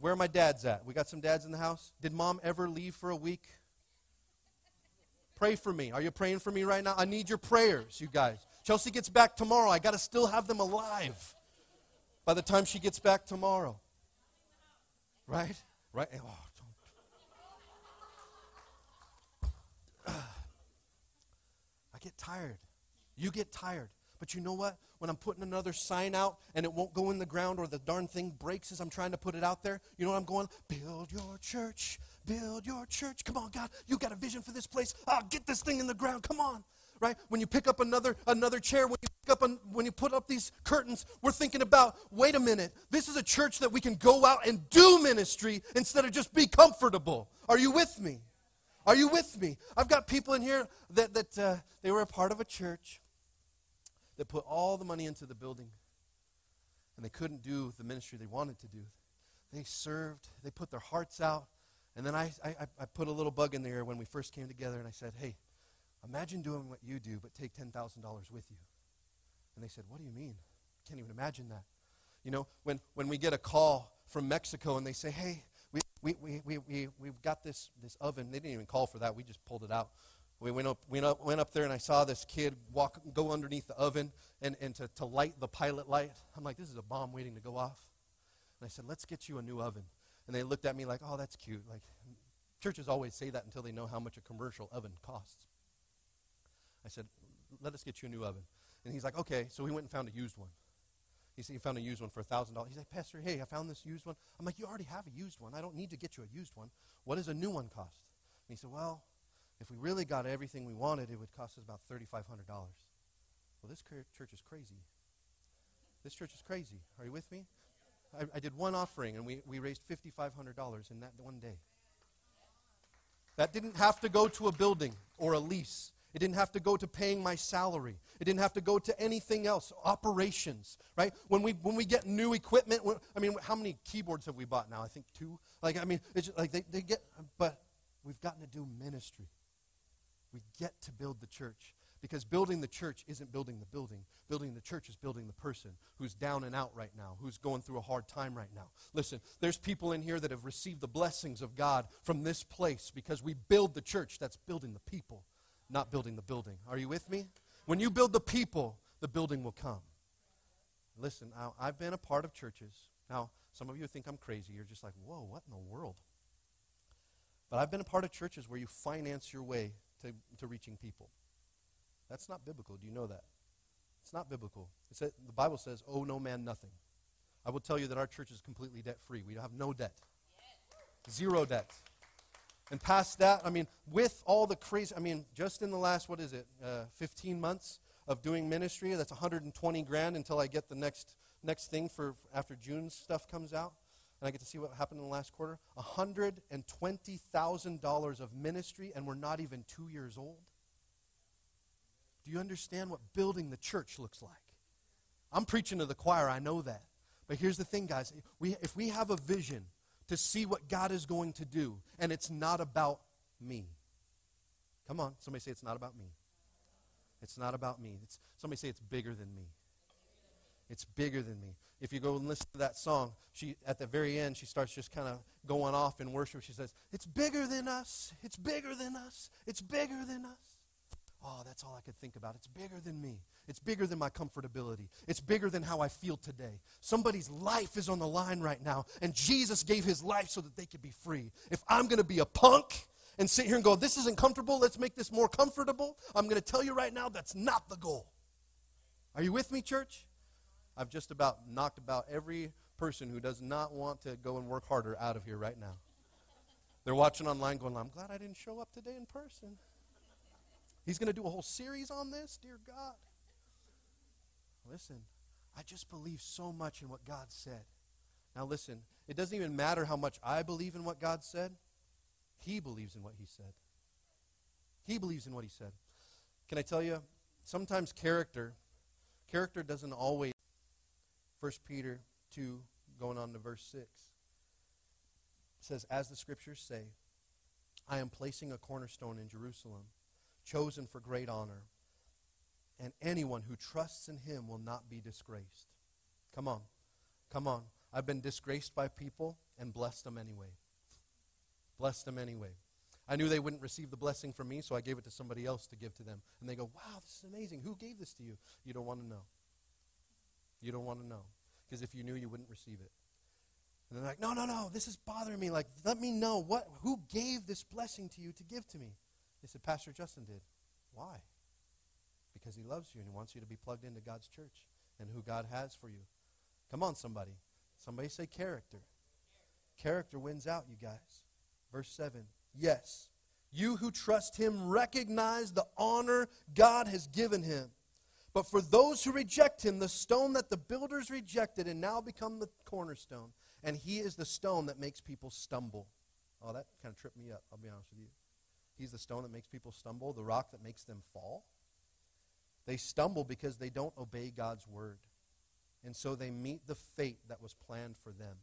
where are my dads at? We got some dads in the house. Did mom ever leave for a week? Pray for me. Are you praying for me right now? I need your prayers, you guys. Chelsea gets back tomorrow. I got to still have them alive by the time she gets back tomorrow. Right? Right? Oh, I get tired. You get tired. But you know what? When I'm putting another sign out and it won't go in the ground or the darn thing breaks as I'm trying to put it out there, you know what I'm going? Build your church. Build your church. Come on, God. You got a vision for this place. Ah, get this thing in the ground. Come on. Right? When you pick up another another chair, when you up an, when you put up these curtains, we're thinking about, wait a minute. This is a church that we can go out and do ministry instead of just be comfortable. Are you with me? Are you with me? I've got people in here that, that uh, they were a part of a church that put all the money into the building and they couldn't do the ministry they wanted to do. They served, they put their hearts out. And then I, I, I put a little bug in there when we first came together and I said, hey, imagine doing what you do, but take $10,000 with you. And they said, what do you mean? Can't even imagine that. You know, when, when we get a call from Mexico and they say, hey, we, we, we, we, we, we've got this, this oven. They didn't even call for that. We just pulled it out. We went up, went up, went up there and I saw this kid walk, go underneath the oven and, and to, to light the pilot light. I'm like, this is a bomb waiting to go off. And I said, let's get you a new oven. And they looked at me like, oh, that's cute. Like, churches always say that until they know how much a commercial oven costs. I said, let us get you a new oven. And he's like, okay. So we went and found a used one. He said he found a used one for $1,000. He's like, Pastor, hey, I found this used one. I'm like, you already have a used one. I don't need to get you a used one. What does a new one cost? And he said, well, if we really got everything we wanted, it would cost us about $3,500. Well, this church is crazy. This church is crazy. Are you with me? I, I did one offering, and we, we raised $5,500 in that one day. That didn't have to go to a building or a lease. It didn't have to go to paying my salary. It didn't have to go to anything else. Operations, right? When we when we get new equipment, I mean, how many keyboards have we bought now? I think two. Like, I mean, it's like they, they get, but we've gotten to do ministry. We get to build the church. Because building the church isn't building the building. Building the church is building the person who's down and out right now, who's going through a hard time right now. Listen, there's people in here that have received the blessings of God from this place because we build the church. That's building the people, not building the building. Are you with me? When you build the people, the building will come. Listen, I've been a part of churches. Now, some of you think I'm crazy. You're just like, whoa, what in the world? But I've been a part of churches where you finance your way to, to reaching people. That's not biblical. Do you know that? It's not biblical. It's a, the Bible says, owe no man nothing. I will tell you that our church is completely debt free. We have no debt, zero debt. And past that, I mean, with all the crazy, I mean, just in the last, what is it, uh, 15 months of doing ministry, that's 120 grand until I get the next, next thing for after June's stuff comes out and I get to see what happened in the last quarter. $120,000 of ministry, and we're not even two years old. Do you understand what building the church looks like? I'm preaching to the choir, I know that. But here's the thing, guys. We, if we have a vision to see what God is going to do, and it's not about me. Come on, somebody say it's not about me. It's not about me. It's, somebody say it's bigger than me. It's bigger than me. If you go and listen to that song, she at the very end she starts just kind of going off in worship. She says, "It's bigger than us. It's bigger than us. It's bigger than us." Oh, that's all I could think about. It's bigger than me. It's bigger than my comfortability. It's bigger than how I feel today. Somebody's life is on the line right now, and Jesus gave his life so that they could be free. If I'm going to be a punk and sit here and go, this isn't comfortable, let's make this more comfortable. I'm going to tell you right now, that's not the goal. Are you with me, church? I've just about knocked about every person who does not want to go and work harder out of here right now. They're watching online going, I'm glad I didn't show up today in person. He's going to do a whole series on this? Dear God. Listen, I just believe so much in what God said. Now, listen, it doesn't even matter how much I believe in what God said, He believes in what He said. He believes in what He said. Can I tell you? Sometimes character, character doesn't always. 1 Peter 2, going on to verse 6, says, As the scriptures say, I am placing a cornerstone in Jerusalem, chosen for great honor, and anyone who trusts in him will not be disgraced. Come on. Come on. I've been disgraced by people and blessed them anyway. Blessed them anyway. I knew they wouldn't receive the blessing from me, so I gave it to somebody else to give to them. And they go, Wow, this is amazing. Who gave this to you? You don't want to know. You don't want to know. Because if you knew, you wouldn't receive it. And they're like, No, no, no, this is bothering me. Like, let me know what who gave this blessing to you to give to me. They said, Pastor Justin did. Why? Because he loves you and he wants you to be plugged into God's church and who God has for you. Come on, somebody. Somebody say character. Character wins out, you guys. Verse 7. Yes, you who trust him recognize the honor God has given him. But for those who reject him, the stone that the builders rejected and now become the cornerstone, and he is the stone that makes people stumble. Oh, that kind of tripped me up, I'll be honest with you. He's the stone that makes people stumble, the rock that makes them fall. They stumble because they don't obey God's word. And so they meet the fate that was planned for them.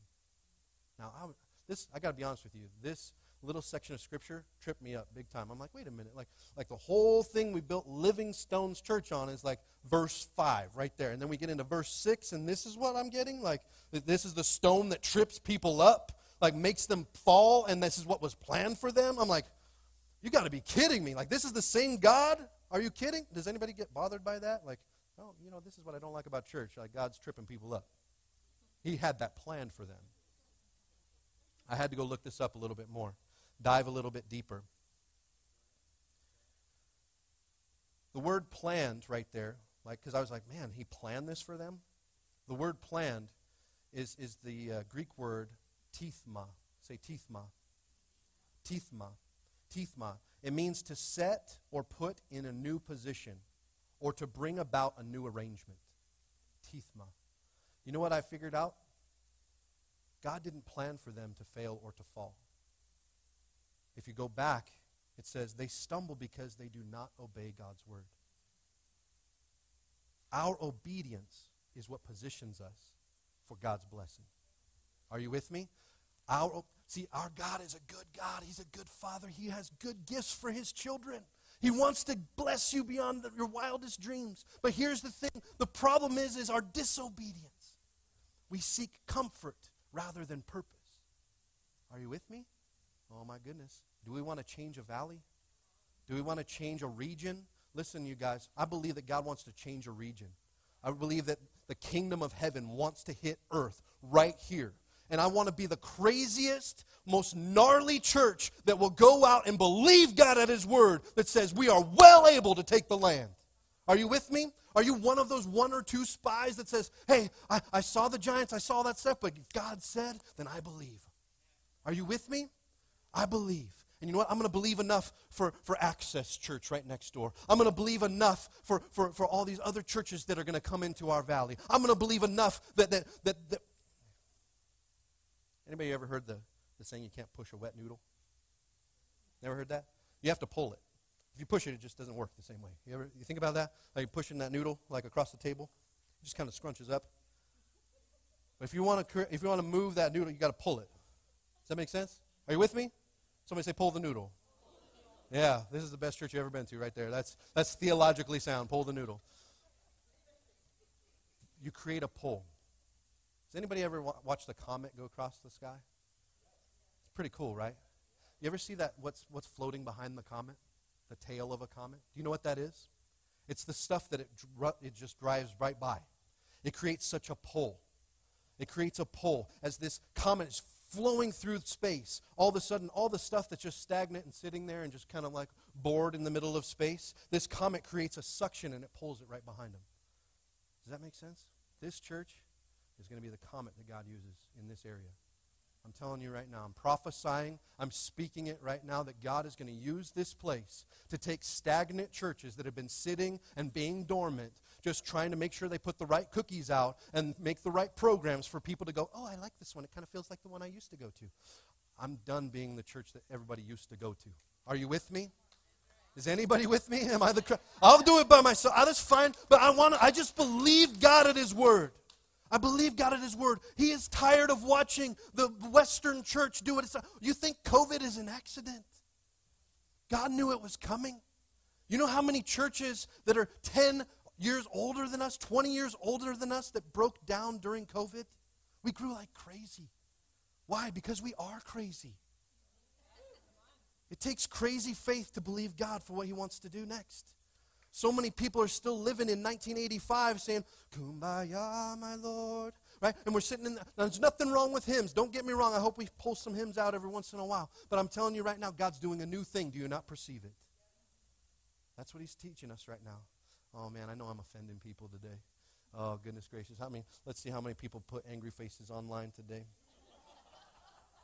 Now, I, this I got to be honest with you. This little section of scripture tripped me up big time. I'm like, wait a minute, like like the whole thing we built Living Stones Church on is like verse 5 right there. And then we get into verse 6 and this is what I'm getting? Like this is the stone that trips people up, like makes them fall and this is what was planned for them. I'm like, you got to be kidding me. Like this is the same God? Are you kidding? Does anybody get bothered by that? Like, oh, you know, this is what I don't like about church. Like God's tripping people up. He had that planned for them. I had to go look this up a little bit more, dive a little bit deeper. The word planned right there, like, because I was like, man, he planned this for them? The word planned is, is the uh, Greek word tithma. Say tithma. Tithma. Tithma. It means to set or put in a new position or to bring about a new arrangement. Tithma. You know what I figured out? God didn't plan for them to fail or to fall. If you go back, it says they stumble because they do not obey God's word. Our obedience is what positions us for God's blessing. Are you with me? Our see, our God is a good God. He's a good Father. He has good gifts for His children. He wants to bless you beyond the- your wildest dreams. But here's the thing: the problem is, is our disobedience. We seek comfort rather than purpose. Are you with me? Oh my goodness. Do we want to change a valley? Do we want to change a region? Listen, you guys, I believe that God wants to change a region. I believe that the kingdom of heaven wants to hit earth right here. And I want to be the craziest, most gnarly church that will go out and believe God at His word that says we are well able to take the land. Are you with me? Are you one of those one or two spies that says, hey, I, I saw the giants, I saw that stuff, but God said, then I believe? Are you with me? I believe. And you know what? I'm going to believe enough for, for Access Church right next door. I'm going to believe enough for, for, for all these other churches that are going to come into our valley. I'm going to believe enough that, that, that, that. Anybody ever heard the, the saying you can't push a wet noodle? Never heard that? You have to pull it. If you push it, it just doesn't work the same way. You ever you think about that? Like pushing that noodle like across the table, it just kind of scrunches up. But if you want to if you want to move that noodle, you got to pull it. Does that make sense? Are you with me? Somebody say pull the noodle. Yeah, this is the best church you've ever been to right there. That's that's theologically sound. Pull the noodle. You create a pull. Does anybody ever wa- watch the comet go across the sky? It's pretty cool, right? You ever see that what's what's floating behind the comet? The tail of a comet? Do you know what that is? It's the stuff that it dr- it just drives right by. It creates such a pull. It creates a pull as this comet is flowing through space. All of a sudden, all the stuff that's just stagnant and sitting there and just kind of like bored in the middle of space, this comet creates a suction and it pulls it right behind them. Does that make sense? This church is going to be the comet that God uses in this area. I'm telling you right now, I'm prophesying, I'm speaking it right now that God is going to use this place to take stagnant churches that have been sitting and being dormant, just trying to make sure they put the right cookies out and make the right programs for people to go, oh, I like this one. It kind of feels like the one I used to go to. I'm done being the church that everybody used to go to. Are you with me? Is anybody with me? Am I the? cr- I'll do it by myself. I fine, but I want. I just believe God at His word. I believe God at His word. He is tired of watching the Western church do it. You think COVID is an accident? God knew it was coming. You know how many churches that are 10 years older than us, 20 years older than us, that broke down during COVID? We grew like crazy. Why? Because we are crazy. It takes crazy faith to believe God for what He wants to do next. So many people are still living in 1985 saying, Kumbaya, my Lord. Right? And we're sitting in, now, there's nothing wrong with hymns. Don't get me wrong. I hope we pull some hymns out every once in a while. But I'm telling you right now, God's doing a new thing. Do you not perceive it? That's what He's teaching us right now. Oh, man, I know I'm offending people today. Oh, goodness gracious. I mean, let's see how many people put angry faces online today.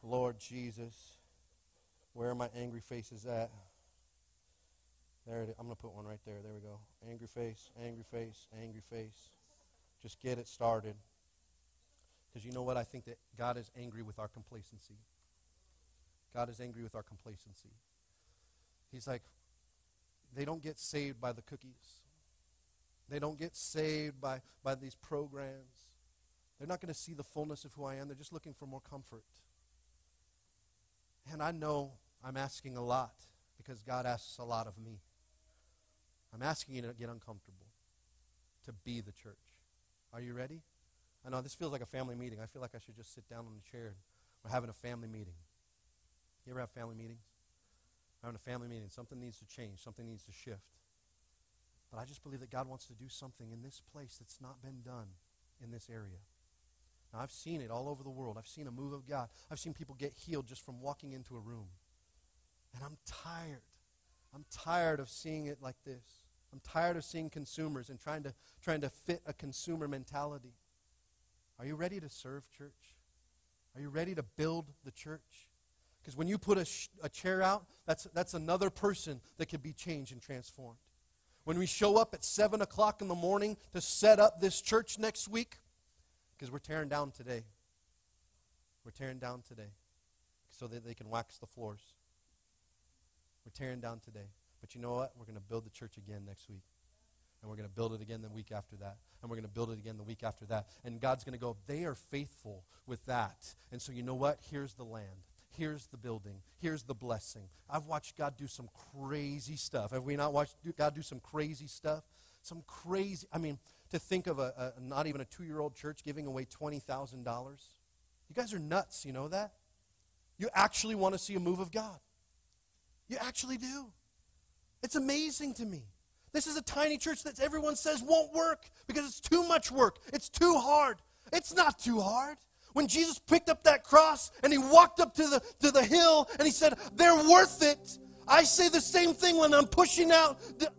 Lord Jesus, where are my angry faces at? There it is. I'm going to put one right there. There we go. Angry face, angry face, angry face. Just get it started. Because you know what? I think that God is angry with our complacency. God is angry with our complacency. He's like, they don't get saved by the cookies. They don't get saved by, by these programs. They're not going to see the fullness of who I am. They're just looking for more comfort. And I know I'm asking a lot because God asks a lot of me. I'm asking you to get uncomfortable, to be the church. Are you ready? I know this feels like a family meeting. I feel like I should just sit down on the chair we're having a family meeting. You ever have family meetings? We're having a family meeting. Something needs to change, something needs to shift. But I just believe that God wants to do something in this place that's not been done in this area. Now, I've seen it all over the world. I've seen a move of God. I've seen people get healed just from walking into a room. And I'm tired. I'm tired of seeing it like this. I'm tired of seeing consumers and trying to, trying to fit a consumer mentality. Are you ready to serve church? Are you ready to build the church? Because when you put a, sh- a chair out, that's, that's another person that can be changed and transformed. When we show up at 7 o'clock in the morning to set up this church next week, because we're tearing down today. We're tearing down today so that they can wax the floors. We're tearing down today. But you know what? We're going to build the church again next week. And we're going to build it again the week after that. And we're going to build it again the week after that. And God's going to go, they are faithful with that. And so you know what? Here's the land. Here's the building. Here's the blessing. I've watched God do some crazy stuff. Have we not watched God do some crazy stuff? Some crazy, I mean, to think of a, a not even a two year old church giving away $20,000. You guys are nuts, you know that? You actually want to see a move of God. You actually do. It's amazing to me. This is a tiny church that everyone says won't work because it's too much work. It's too hard. It's not too hard. When Jesus picked up that cross and he walked up to the, to the hill and he said, They're worth it. I say the same thing when I'm pushing out the